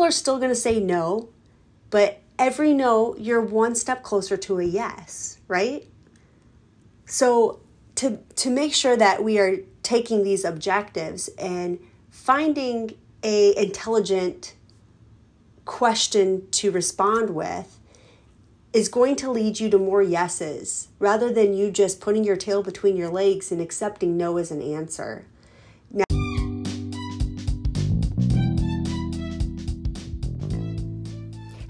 people are still going to say no, but every no, you're one step closer to a yes, right? So to to make sure that we are taking these objectives and finding a intelligent question to respond with is going to lead you to more yeses rather than you just putting your tail between your legs and accepting no as an answer.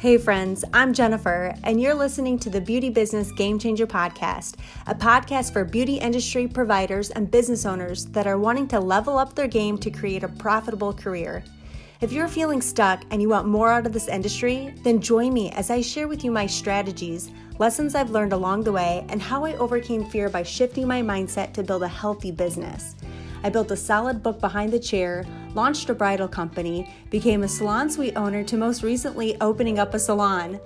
Hey, friends, I'm Jennifer, and you're listening to the Beauty Business Game Changer Podcast, a podcast for beauty industry providers and business owners that are wanting to level up their game to create a profitable career. If you're feeling stuck and you want more out of this industry, then join me as I share with you my strategies, lessons I've learned along the way, and how I overcame fear by shifting my mindset to build a healthy business. I built a solid book behind the chair, launched a bridal company, became a salon suite owner, to most recently opening up a salon.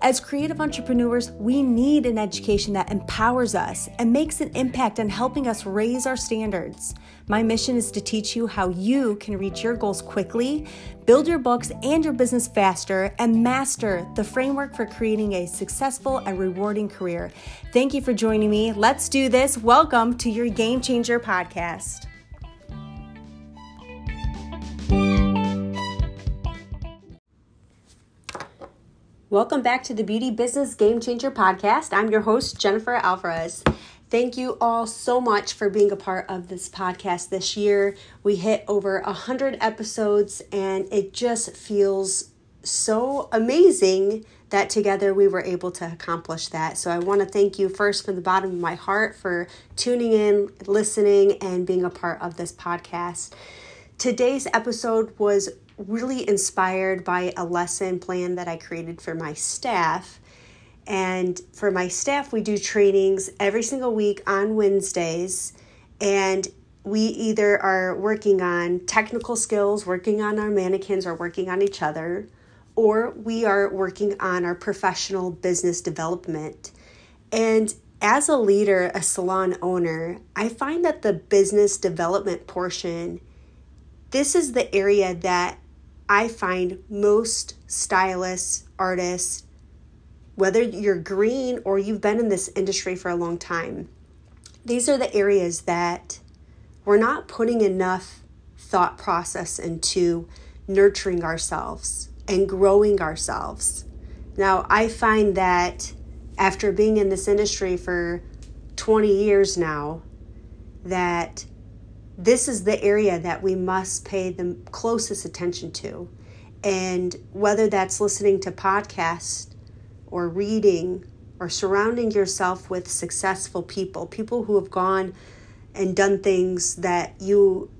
As creative entrepreneurs, we need an education that empowers us and makes an impact on helping us raise our standards. My mission is to teach you how you can reach your goals quickly, build your books and your business faster, and master the framework for creating a successful and rewarding career. Thank you for joining me. Let's do this. Welcome to your Game Changer podcast. Welcome back to the Beauty Business Game Changer podcast. I'm your host, Jennifer Alvarez. Thank you all so much for being a part of this podcast this year. We hit over 100 episodes, and it just feels so amazing that together we were able to accomplish that. So I want to thank you first from the bottom of my heart for tuning in, listening, and being a part of this podcast. Today's episode was really inspired by a lesson plan that I created for my staff. And for my staff, we do trainings every single week on Wednesdays. And we either are working on technical skills, working on our mannequins, or working on each other, or we are working on our professional business development. And as a leader, a salon owner, I find that the business development portion, this is the area that I find most stylists, artists, whether you're green or you've been in this industry for a long time, these are the areas that we're not putting enough thought process into nurturing ourselves and growing ourselves. Now, I find that after being in this industry for 20 years now, that this is the area that we must pay the closest attention to. And whether that's listening to podcasts or reading or surrounding yourself with successful people, people who have gone and done things that you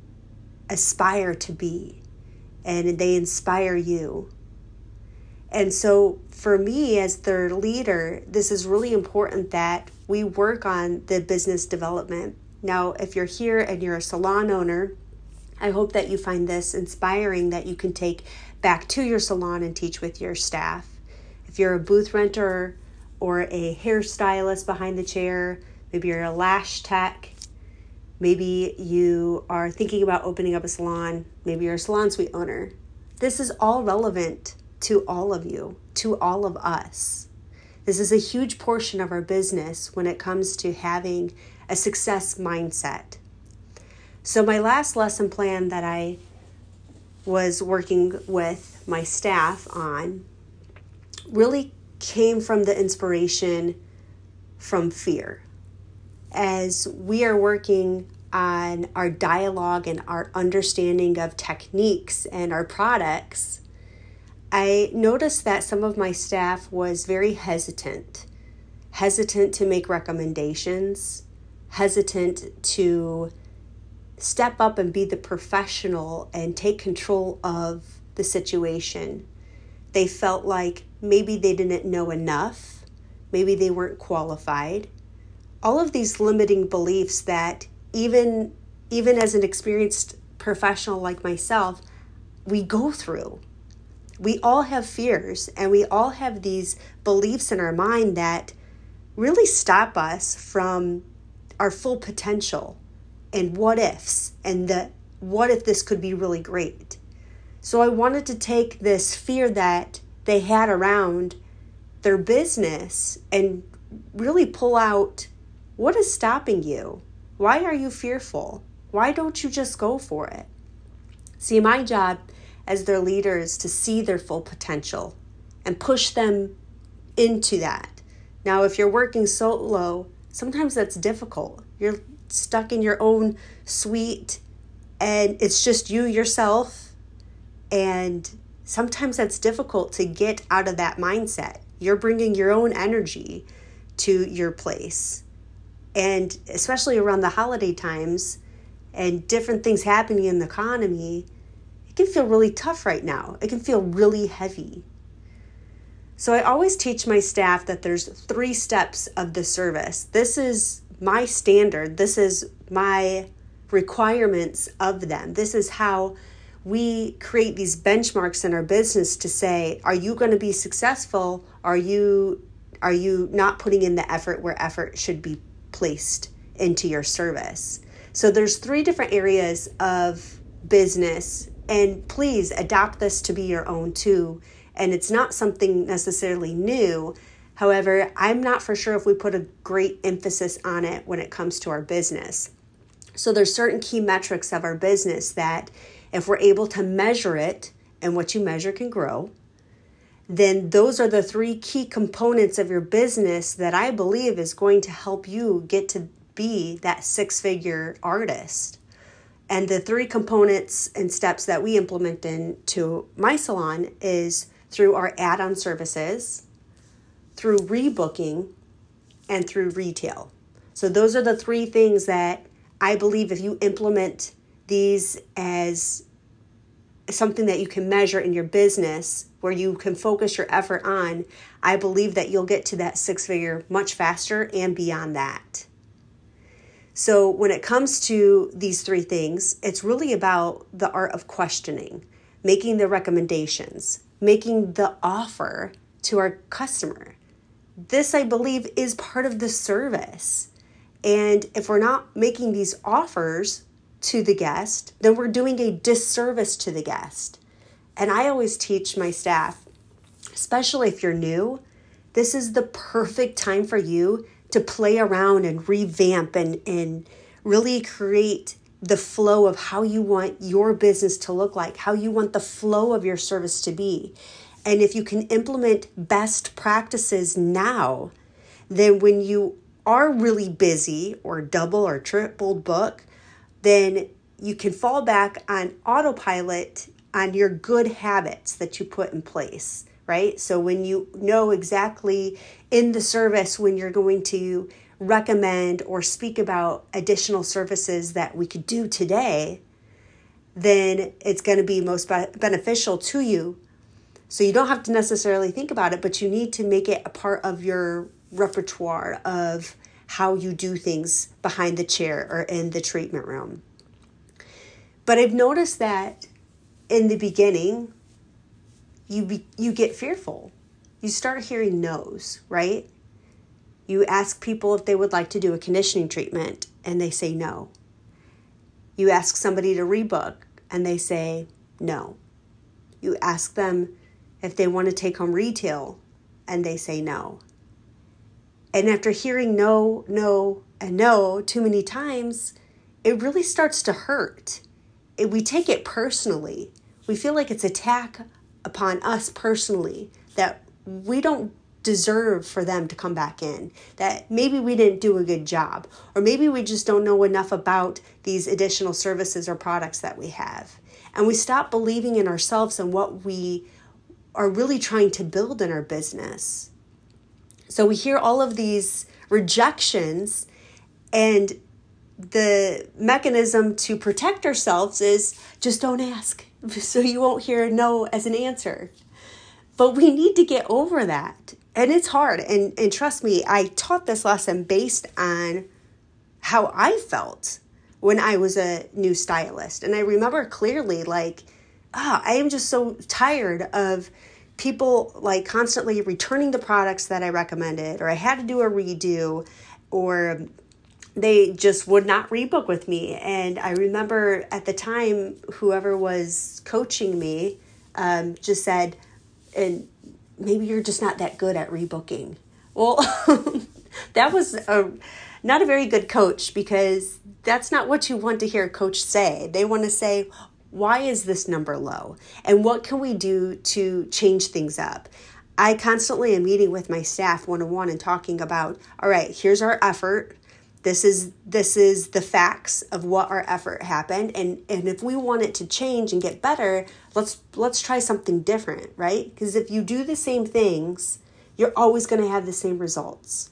aspire to be and they inspire you. And so, for me as their leader, this is really important that we work on the business development now, if you're here and you're a salon owner, I hope that you find this inspiring that you can take back to your salon and teach with your staff. If you're a booth renter or a hairstylist behind the chair, maybe you're a lash tech, maybe you are thinking about opening up a salon, maybe you're a salon suite owner. This is all relevant to all of you, to all of us. This is a huge portion of our business when it comes to having a success mindset. So, my last lesson plan that I was working with my staff on really came from the inspiration from fear. As we are working on our dialogue and our understanding of techniques and our products, I noticed that some of my staff was very hesitant, hesitant to make recommendations, hesitant to step up and be the professional and take control of the situation. They felt like maybe they didn't know enough, maybe they weren't qualified. All of these limiting beliefs that even even as an experienced professional like myself, we go through. We all have fears and we all have these beliefs in our mind that really stop us from our full potential and what ifs and the what if this could be really great. So I wanted to take this fear that they had around their business and really pull out what is stopping you? Why are you fearful? Why don't you just go for it? See, my job as their leader is to see their full potential and push them into that. Now, if you're working solo, sometimes that's difficult. You're stuck in your own suite and it's just you yourself and sometimes that's difficult to get out of that mindset. You're bringing your own energy to your place. And especially around the holiday times and different things happening in the economy, it can feel really tough right now. It can feel really heavy. So I always teach my staff that there's three steps of the service. This is my standard. This is my requirements of them. This is how we create these benchmarks in our business to say, are you going to be successful? Are you are you not putting in the effort where effort should be placed into your service? So there's three different areas of business and please adopt this to be your own too. And it's not something necessarily new. However, I'm not for sure if we put a great emphasis on it when it comes to our business. So there's certain key metrics of our business that if we're able to measure it, and what you measure can grow, then those are the three key components of your business that I believe is going to help you get to be that six figure artist. And the three components and steps that we implement into my salon is through our add on services, through rebooking, and through retail. So, those are the three things that I believe if you implement these as something that you can measure in your business where you can focus your effort on, I believe that you'll get to that six figure much faster and beyond that. So, when it comes to these three things, it's really about the art of questioning, making the recommendations, making the offer to our customer. This, I believe, is part of the service. And if we're not making these offers to the guest, then we're doing a disservice to the guest. And I always teach my staff, especially if you're new, this is the perfect time for you to play around and revamp and, and really create the flow of how you want your business to look like, how you want the flow of your service to be. And if you can implement best practices now, then when you are really busy or double or triple book, then you can fall back on autopilot on your good habits that you put in place right? So when you know exactly in the service when you're going to recommend or speak about additional services that we could do today, then it's going to be most beneficial to you. So you don't have to necessarily think about it, but you need to make it a part of your repertoire of how you do things behind the chair or in the treatment room. But I've noticed that in the beginning, you be, you get fearful. You start hearing no's, right? You ask people if they would like to do a conditioning treatment and they say no. You ask somebody to rebook and they say no. You ask them if they want to take home retail and they say no. And after hearing no, no, and no too many times, it really starts to hurt. It, we take it personally. We feel like it's attack upon us personally that we don't deserve for them to come back in. That maybe we didn't do a good job, or maybe we just don't know enough about these additional services or products that we have. And we stop believing in ourselves and what we are really trying to build in our business. So we hear all of these rejections, and the mechanism to protect ourselves is just don't ask so you won't hear no as an answer. But we need to get over that. And it's hard. And, and trust me, I taught this lesson based on how I felt when I was a new stylist. And I remember clearly, like, ah, oh, I am just so tired of people like constantly returning the products that I recommended, or I had to do a redo, or they just would not rebook with me. And I remember at the time, whoever was coaching me um, just said, and maybe you're just not that good at rebooking. Well, that was a, not a very good coach because that's not what you want to hear a coach say. They want to say, why is this number low? And what can we do to change things up? I constantly am meeting with my staff one on one and talking about, all right, here's our effort this is this is the facts of what our effort happened. And and if we want it to change and get better let's let's try something different right? Because if you do the same things you're always going to have the same results.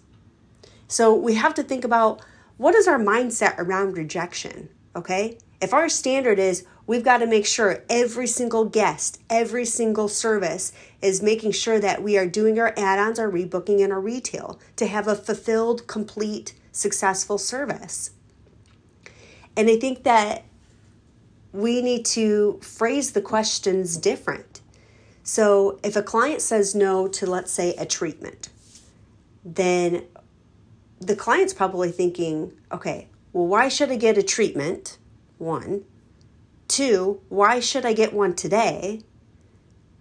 So we have to think about what is our mindset around rejection okay? If our standard is we've got to make sure every single guest every single service is making sure that we are doing our add-ons our rebooking and our retail to have a fulfilled complete successful service. And I think that we need to phrase the questions different. So if a client says no to, let's say, a treatment, then the client's probably thinking, okay, well, why should I get a treatment? One. Two, why should I get one today?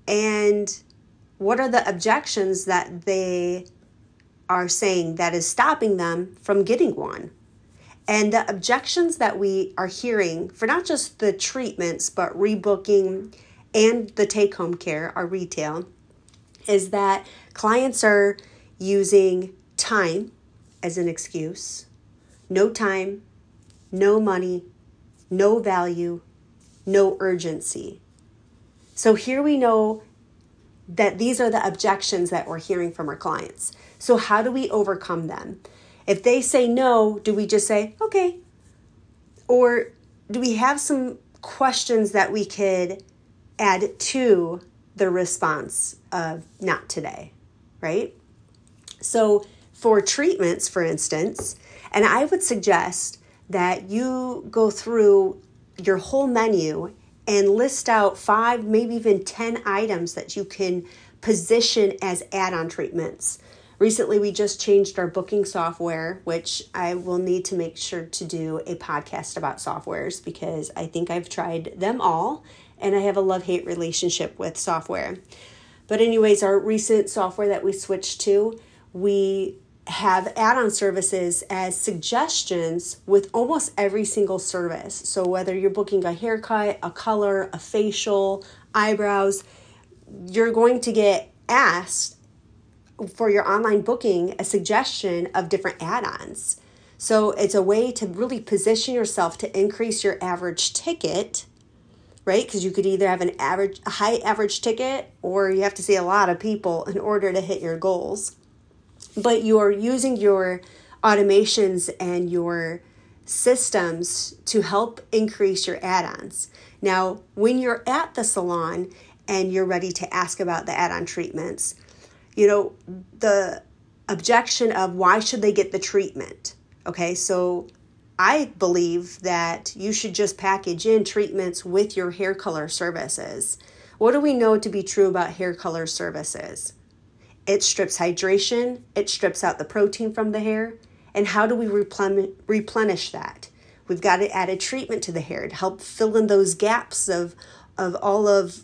And what are the objections that they are saying that is stopping them from getting one. And the objections that we are hearing for not just the treatments, but rebooking and the take home care, our retail, is that clients are using time as an excuse. No time, no money, no value, no urgency. So here we know that these are the objections that we're hearing from our clients. So, how do we overcome them? If they say no, do we just say, okay? Or do we have some questions that we could add to the response of not today, right? So, for treatments, for instance, and I would suggest that you go through your whole menu and list out five, maybe even 10 items that you can position as add on treatments. Recently, we just changed our booking software, which I will need to make sure to do a podcast about softwares because I think I've tried them all and I have a love hate relationship with software. But, anyways, our recent software that we switched to, we have add on services as suggestions with almost every single service. So, whether you're booking a haircut, a color, a facial, eyebrows, you're going to get asked for your online booking a suggestion of different add ons. So, it's a way to really position yourself to increase your average ticket. Right, because you could either have an average, a high average ticket, or you have to see a lot of people in order to hit your goals but you're using your automations and your systems to help increase your add ons. Now, when you're at the salon and you're ready to ask about the add on treatments, you know, the objection of why should they get the treatment? Okay, so I believe that you should just package in treatments with your hair color services. What do we know to be true about hair color services? It strips hydration, it strips out the protein from the hair. And how do we replenish that? We've got to add a treatment to the hair to help fill in those gaps of, of all of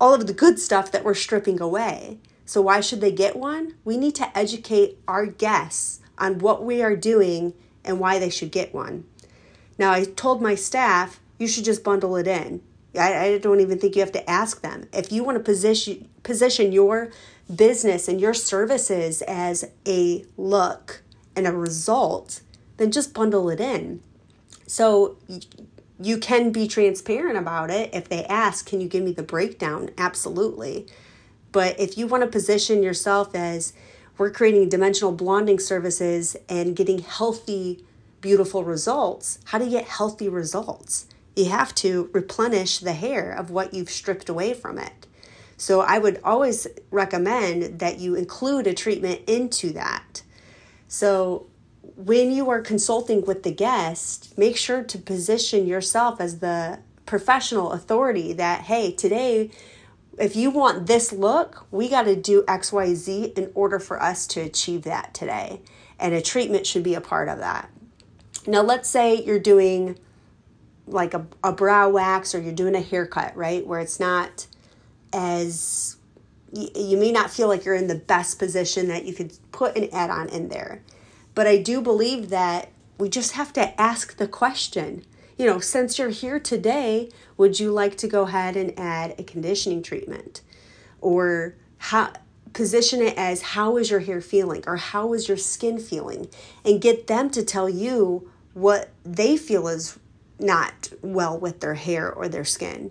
all of the good stuff that we're stripping away. So why should they get one? We need to educate our guests on what we are doing and why they should get one. Now I told my staff you should just bundle it in. I, I don't even think you have to ask them. If you want to position position your business and your services as a look and a result, then just bundle it in. So you can be transparent about it. If they ask, can you give me the breakdown? Absolutely. But if you want to position yourself as we're creating dimensional blonding services and getting healthy, beautiful results, how do you get healthy results? You have to replenish the hair of what you've stripped away from it. So I would always recommend that you include a treatment into that. So when you are consulting with the guest, make sure to position yourself as the professional authority that, hey, today, if you want this look, we got to do XYZ in order for us to achieve that today. And a treatment should be a part of that. Now, let's say you're doing like a, a brow wax or you're doing a haircut, right? Where it's not as, you, you may not feel like you're in the best position that you could put an add on in there. But I do believe that we just have to ask the question. You know, since you're here today, would you like to go ahead and add a conditioning treatment? Or how position it as how is your hair feeling or how is your skin feeling and get them to tell you what they feel is not well with their hair or their skin.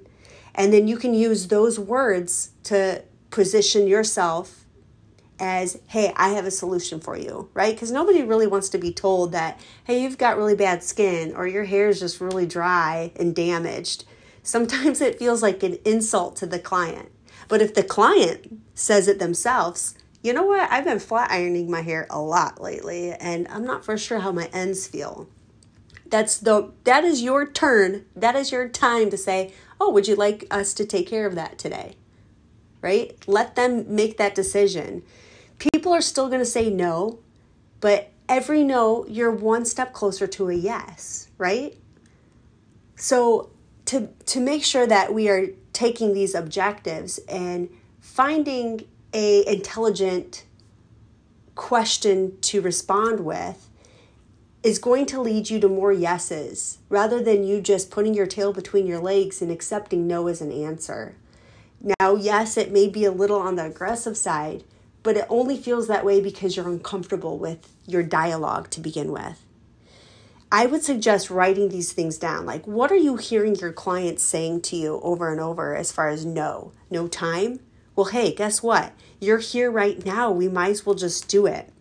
And then you can use those words to position yourself as, hey, I have a solution for you, right? Because nobody really wants to be told that, hey, you've got really bad skin or your hair is just really dry and damaged. Sometimes it feels like an insult to the client. But if the client says it themselves, you know what? I've been flat ironing my hair a lot lately and I'm not for sure how my ends feel. That's the that is your turn. That is your time to say, "Oh, would you like us to take care of that today?" Right? Let them make that decision. People are still going to say no, but every no, you're one step closer to a yes, right? So to to make sure that we are taking these objectives and finding a intelligent question to respond with is going to lead you to more yeses rather than you just putting your tail between your legs and accepting no as an answer. Now, yes, it may be a little on the aggressive side, but it only feels that way because you're uncomfortable with your dialogue to begin with. I would suggest writing these things down. Like, what are you hearing your clients saying to you over and over as far as no? No time? Well, hey, guess what? You're here right now. We might as well just do it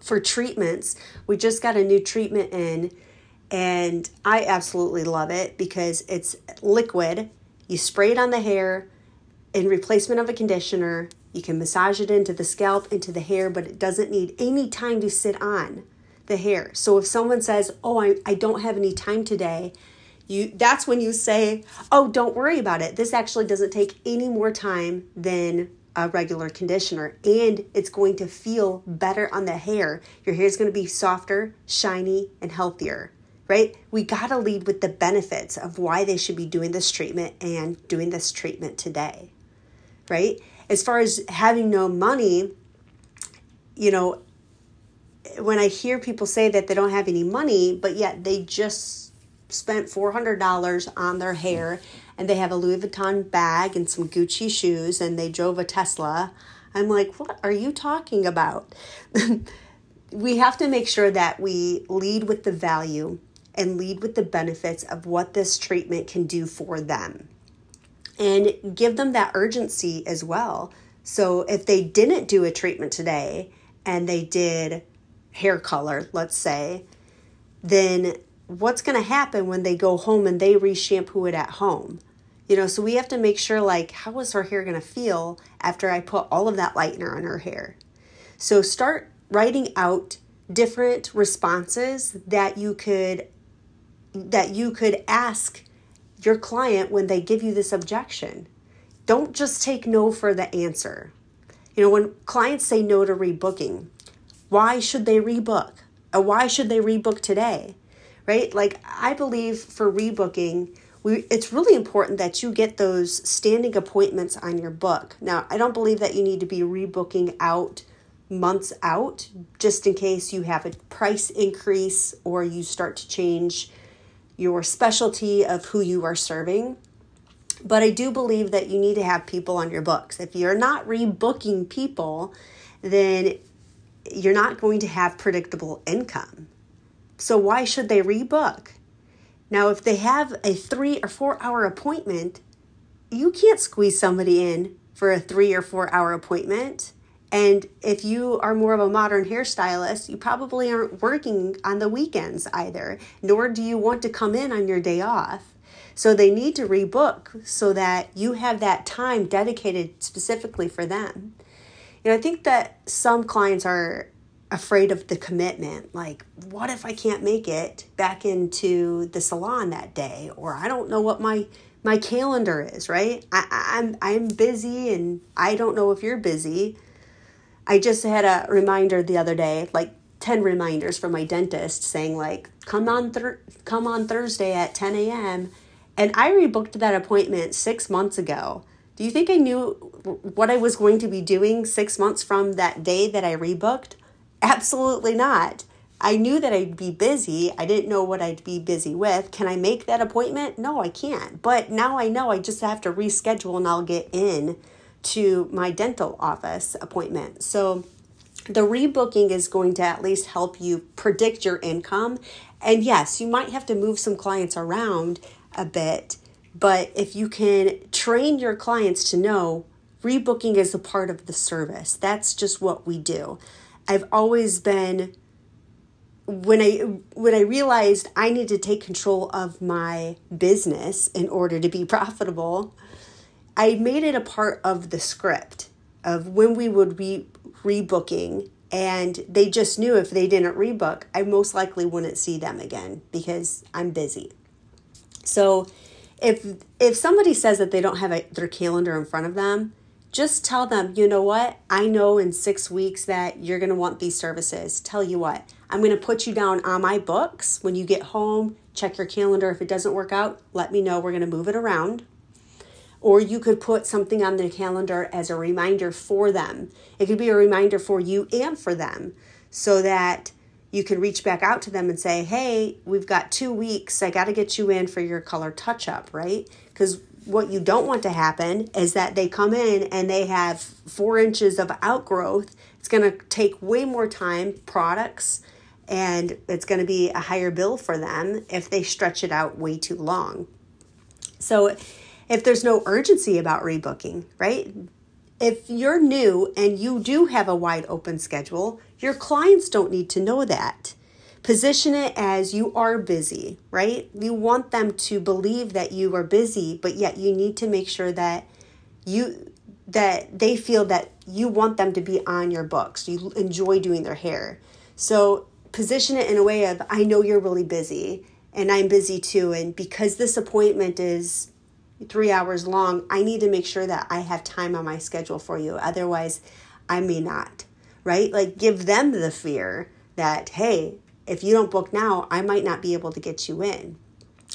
for treatments. We just got a new treatment in, and I absolutely love it because it's liquid. You spray it on the hair in replacement of a conditioner. You can massage it into the scalp, into the hair, but it doesn't need any time to sit on the hair. So if someone says, "Oh, I, I don't have any time today," you that's when you say, "Oh, don't worry about it. This actually doesn't take any more time than a regular conditioner and it's going to feel better on the hair. Your hair is going to be softer, shiny, and healthier, right? We got to lead with the benefits of why they should be doing this treatment and doing this treatment today, right? As far as having no money, you know, when I hear people say that they don't have any money, but yet they just spent $400 on their hair and they have a Louis Vuitton bag and some Gucci shoes and they drove a Tesla. I'm like, what are you talking about? we have to make sure that we lead with the value and lead with the benefits of what this treatment can do for them and give them that urgency as well. So if they didn't do a treatment today and they did hair color, let's say, then what's going to happen when they go home and they reshampoo it at home? You know, so we have to make sure like how is her hair going to feel after I put all of that lightener on her hair. So start writing out different responses that you could that you could ask your client when they give you this objection. Don't just take no for the answer. You know, when clients say no to rebooking, why should they rebook? Or why should they rebook today? right? Like I believe for rebooking, we it's really important that you get those standing appointments on your book. Now, I don't believe that you need to be rebooking out months out just in case you have a price increase or you start to change your specialty of who you are serving. But I do believe that you need to have people on your books. If you're not rebooking people, then you're not going to have predictable income. So why should they rebook? Now, if they have a three or four hour appointment, you can't squeeze somebody in for a three or four hour appointment. And if you are more of a modern hairstylist, you probably aren't working on the weekends either, nor do you want to come in on your day off. So they need to rebook so that you have that time dedicated specifically for them. You know, I think that some clients are afraid of the commitment. Like, what if I can't make it back into the salon that day? Or I don't know what my my calendar is, right? I, I'm I'm busy and I don't know if you're busy. I just had a reminder the other day, like 10 reminders from my dentist saying like come on thir- come on Thursday at 10 a.m. and I rebooked that appointment 6 months ago. Do you think I knew what I was going to be doing 6 months from that day that I rebooked? Absolutely not. I knew that I'd be busy. I didn't know what I'd be busy with. Can I make that appointment? No, I can't. But now I know I just have to reschedule and I'll get in to my dental office appointment. So the rebooking is going to at least help you predict your income. And yes, you might have to move some clients around a bit, but if you can train your clients to know rebooking is a part of the service, that's just what we do. I've always been when I when I realized I need to take control of my business in order to be profitable, I made it a part of the script of when we would be rebooking and they just knew if they didn't rebook, I most likely wouldn't see them again because I'm busy. So if if somebody says that they don't have a, their calendar in front of them, just tell them, you know what? I know in 6 weeks that you're going to want these services. Tell you what, I'm going to put you down on my books when you get home. Check your calendar. If it doesn't work out, let me know. We're going to move it around or you could put something on the calendar as a reminder for them. It could be a reminder for you and for them so that you can reach back out to them and say, hey, we've got two weeks. I got to get you in for your color touch up, right? Because what you don't want to happen is that they come in and they have four inches of outgrowth. It's going to take way more time, products, and it's going to be a higher bill for them if they stretch it out way too long. So, if there's no urgency about rebooking, right? If you're new and you do have a wide open schedule, your clients don't need to know that. Position it as you are busy, right? You want them to believe that you are busy, but yet you need to make sure that you that they feel that you want them to be on your books. You enjoy doing their hair. So position it in a way of I know you're really busy and I'm busy too and because this appointment is three hours long, I need to make sure that I have time on my schedule for you. Otherwise, I may not, right? Like, give them the fear that, hey, if you don't book now, I might not be able to get you in.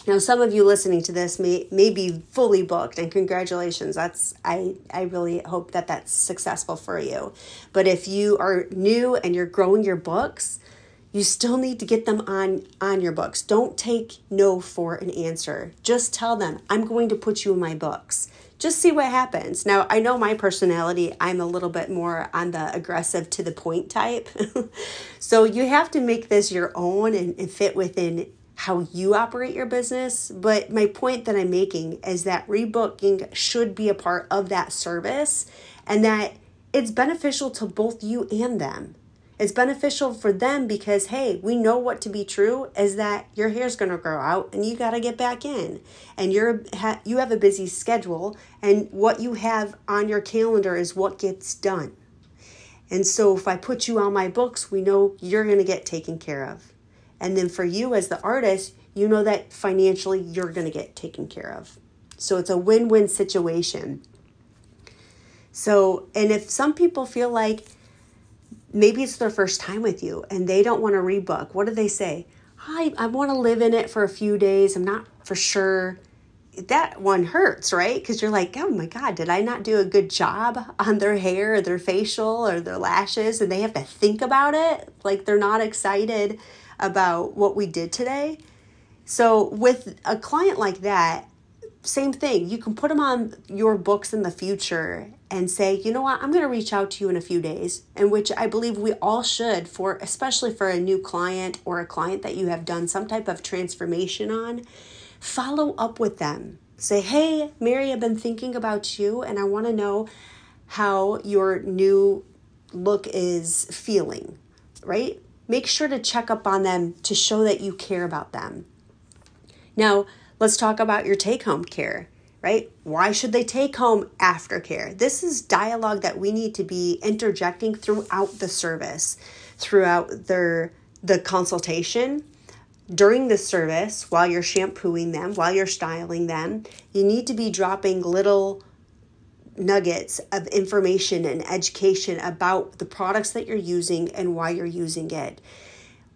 Now, some of you listening to this may, may be fully booked, and congratulations. That's I I really hope that that's successful for you. But if you are new and you're growing your books, you still need to get them on on your books. Don't take no for an answer. Just tell them i'm going to put you in my books. Just see what happens. Now i know my personality i'm a little bit more on the aggressive to the point type. So you have to make this your own and, and fit within how you operate your business. But my point that i'm making is that rebooking should be a part of that service and that it's beneficial to both you and them it's beneficial for them because, hey, we know what to be true is that your hair's going to grow out and you got to get back in. And you're ha- you have a busy schedule and what you have on your calendar is what gets done. And so if I put you on my books, we know you're going to get taken care of. And then for you as the artist, you know that financially you're going to get taken care of. So it's a win-win situation. So, and if some people feel like maybe it's their first time with you and they don't want to rebook. What do they say? Hi, I want to live in it for a few days. I'm not for sure. That one hurts, right? Because you're like, oh my God, did I not do a good job on their hair or their facial or their lashes? And they have to think about it. Like they're not excited about what we did today. So, with a client like that, same thing. You can put them on your books in the future and say, you know what, I'm going to reach out to you in a few days, and which I believe we all should for, especially for a new client or a client that you have done some type of transformation on. Follow up with them. Say, hey, Mary, I've been thinking about you, and I want to know how your new look is feeling, right? Make sure to check up on them to show that you care about them. Now, let's talk about your take home care right? Why should they take home aftercare? This is dialogue that we need to be interjecting throughout the service, throughout their the consultation, during the service, while you're shampooing them, while you're styling them. You need to be dropping little nuggets of information and education about the products that you're using and why you're using it.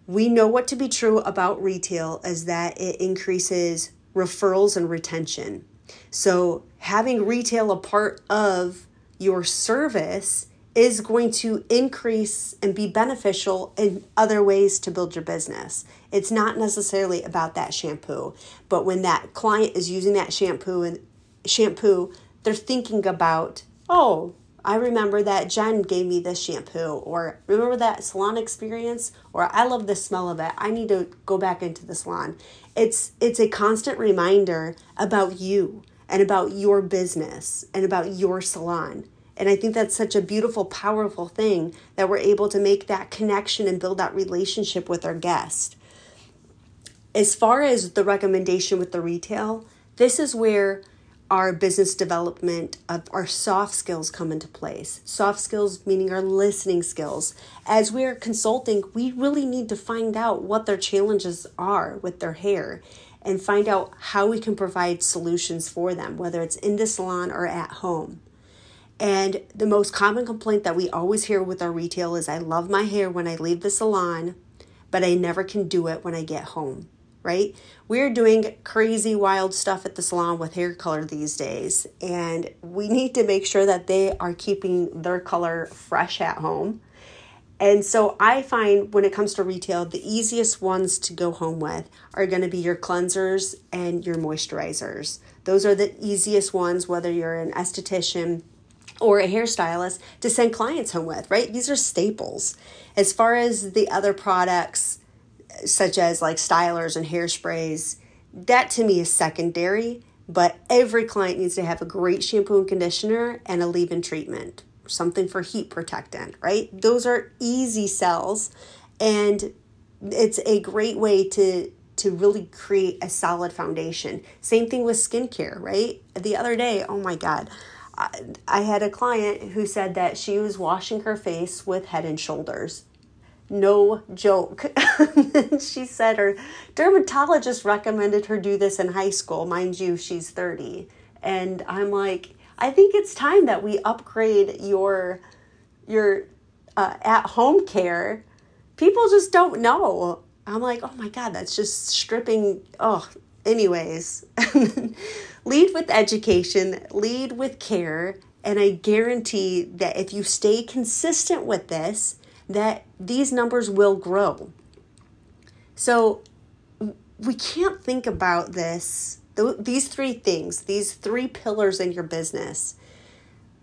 We know what to be true about retail is that it increases referrals and retention. So, having retail a part of your service is going to increase and be beneficial in other ways to build your business. It's not necessarily about that shampoo, but when that client is using that shampoo and shampoo, they're thinking about, "Oh, I remember that Jen gave me this shampoo or remember that salon experience or I love the smell of it. I need to go back into the salon." It's it's a constant reminder about you and about your business and about your salon and I think that's such a beautiful, powerful thing that we're able to make that connection and build that relationship with our guest. As far as the recommendation with the retail, this is where our business development of our soft skills come into place. Soft skills meaning our listening skills. As we're consulting, we really need to find out what their challenges are with their hair and find out how we can provide solutions for them, whether it's in the salon or at home. And the most common complaint that we always hear with our retail is I love my hair when I leave the salon, but I never can do it when I get home, right? We're doing crazy wild stuff at the salon with hair color these days, and we need to make sure that they are keeping their color fresh at home. And so I find when it comes to retail, the easiest ones to go home with are going to be your cleansers and your moisturizers. Those are the easiest ones, whether you're an esthetician or a hairstylist to send clients home with, right? These are staples. As far as the other products, such as like stylers and hairsprays, that to me is secondary. But every client needs to have a great shampoo and conditioner and a leave in treatment, something for heat protectant, right? Those are easy sells, and it's a great way to to really create a solid foundation. Same thing with skincare, right? The other day, oh my god, I, had a client who said that she was washing her face with head and shoulders. No joke. she said her dermatologist recommended her do this in high school. Mind you, she's 30. And I'm like, I think it's time that we upgrade your your uh, at home care. People just don't know. I'm like, oh my God, that's just stripping. Oh, anyways. lead with education, lead with care, and I guarantee that if you stay consistent with this, that these numbers will grow. So we can't think about this, these three things, these three pillars in your business.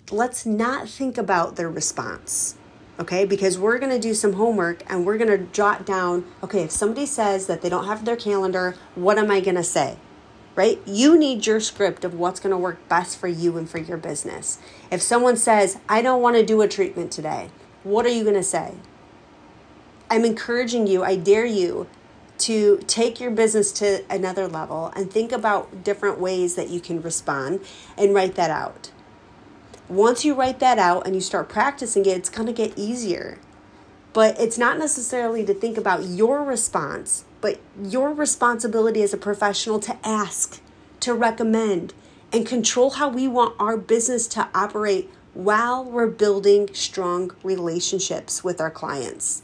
Let's not think about their response, okay? Because we're gonna do some homework and we're gonna jot down, okay, if somebody says that they don't have their calendar, what am I gonna say? right? You need your script of what's going to work best for you and for your business. If someone says, I don't want to do a treatment today, what are you going to say? I'm encouraging you, I dare you to take your business to another level and think about different ways that you can respond and write that out. Once you write that out and you start practicing it, it's going to get easier. But it's not necessarily to think about your response, but your responsibility as a professional to ask, to recommend, and control how we want our business to operate while we're building strong relationships with our clients.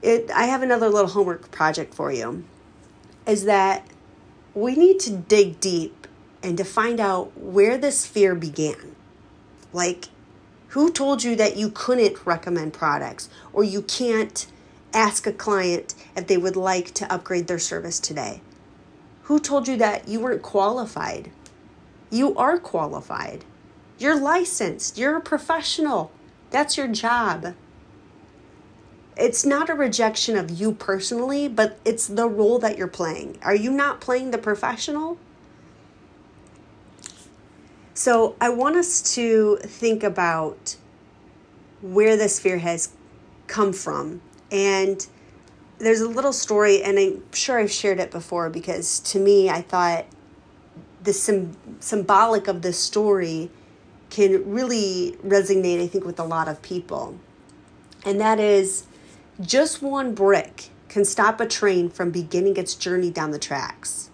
It, I have another little homework project for you is that we need to dig deep and to find out where this fear began. Like, who told you that you couldn't recommend products or you can't ask a client if they would like to upgrade their service today? Who told you that you weren't qualified? You are qualified. You're licensed. You're a professional. That's your job. It's not a rejection of you personally, but it's the role that you're playing. Are you not playing the professional? So I want us to think about where this fear has come from and there's a little story, and I'm sure I've shared it before because to me, I thought the sim- symbolic of this story can really resonate, I think, with a lot of people. And that is just one brick can stop a train from beginning its journey down the tracks.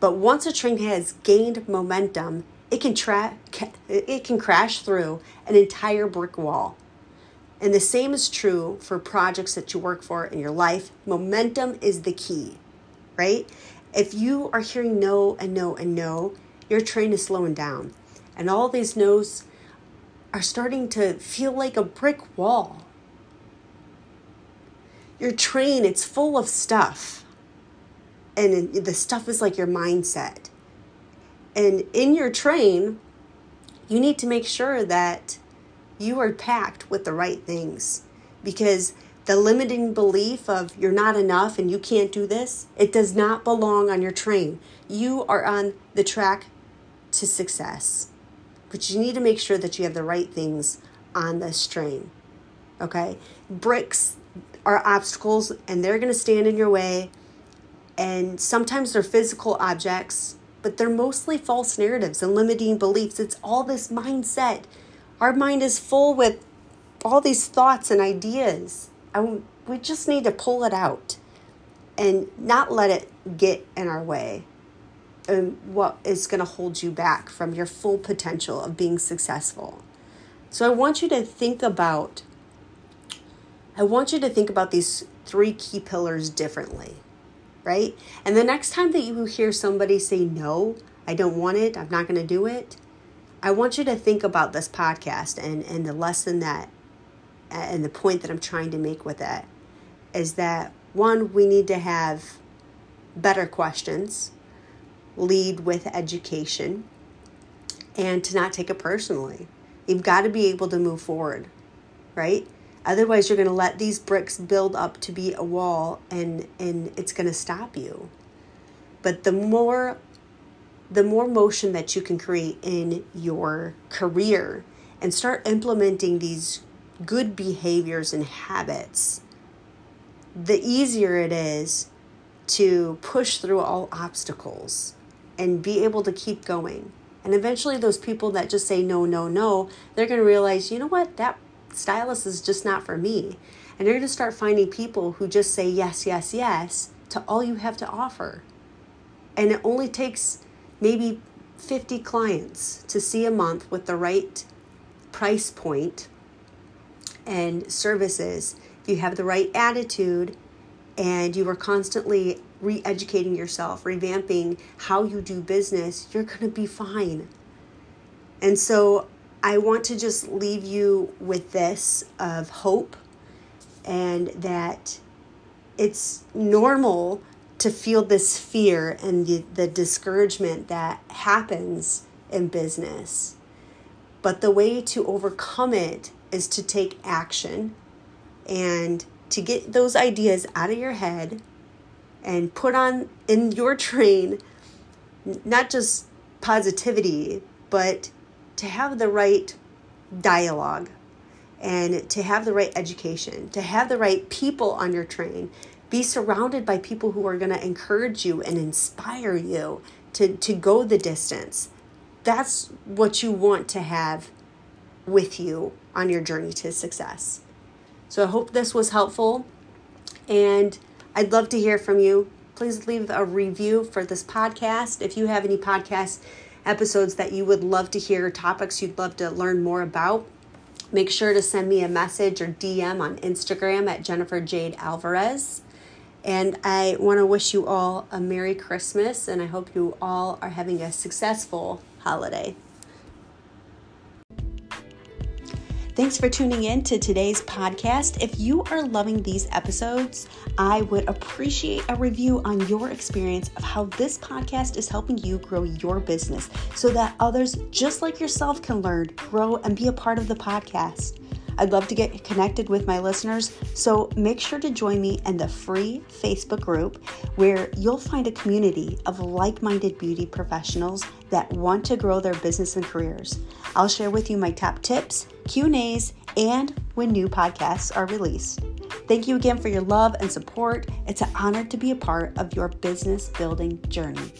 But once a train has gained momentum, it can tra- it can crash through an entire brick wall. And the same is true for projects that you work for in your life. Momentum is the key, right? If you are hearing no and no and no, your train is slowing down. And all these no's are starting to feel like a brick wall. Your train, it's full of stuff. And the stuff is like your mindset. And in your train, you need to make sure that you are packed with the right things because the limiting belief of you're not enough and you can't do this, it does not belong on your train. You are on the track to success. But you need to make sure that you have the right things on the train. Okay? Bricks are obstacles and they're going to stand in your way. And sometimes they're physical objects, but they're mostly false narratives and limiting beliefs. It's all this mindset our mind is full with all these thoughts and ideas. And we just need to pull it out and not let it get in our way and what is going to hold you back from your full potential of being successful. So I want you to think about I want you to think about these three key pillars differently, right? And the next time that you hear somebody say no, I don't want it, I'm not going to do it, I want you to think about this podcast and, and the lesson that, and the point that I'm trying to make with it is that one, we need to have better questions, lead with education, and to not take it personally. You've got to be able to move forward, right? Otherwise, you're going to let these bricks build up to be a wall and, and it's going to stop you. But the more the more motion that you can create in your career and start implementing these good behaviors and habits, the easier it is to push through all obstacles and be able to keep going. And eventually, those people that just say no, no, no, they're going to realize, you know what, that stylist is just not for me. And you're going to start finding people who just say yes, yes, yes to all you have to offer. And it only takes maybe 50 clients to see a month with the right price point and services, if you have the right attitude and you are constantly re educating yourself, revamping how you do business, you're going to be fine. And so I want to just leave you with this of hope and that it's normal to feel this fear and the, the discouragement that happens in business. But the way to overcome it is to take action and to get those ideas out of your head and put on in your train not just positivity, but to have the right dialogue and to have the right education, to have the right people on your train be surrounded by people who are going to encourage you and inspire you to, to go the distance. That's what you want to have with you on your journey to success. So I hope this was helpful and I'd love to hear from you. Please leave a review for this podcast. If you have any podcast episodes that you would love to hear, topics you'd love to learn more about, make sure to send me a message or DM on Instagram at Jennifer Jade Alvarez. And I want to wish you all a Merry Christmas, and I hope you all are having a successful holiday. Thanks for tuning in to today's podcast. If you are loving these episodes, I would appreciate a review on your experience of how this podcast is helping you grow your business so that others just like yourself can learn, grow, and be a part of the podcast. I'd love to get connected with my listeners, so make sure to join me in the free Facebook group where you'll find a community of like-minded beauty professionals that want to grow their business and careers. I'll share with you my top tips, Q&As, and when new podcasts are released. Thank you again for your love and support. It's an honor to be a part of your business building journey.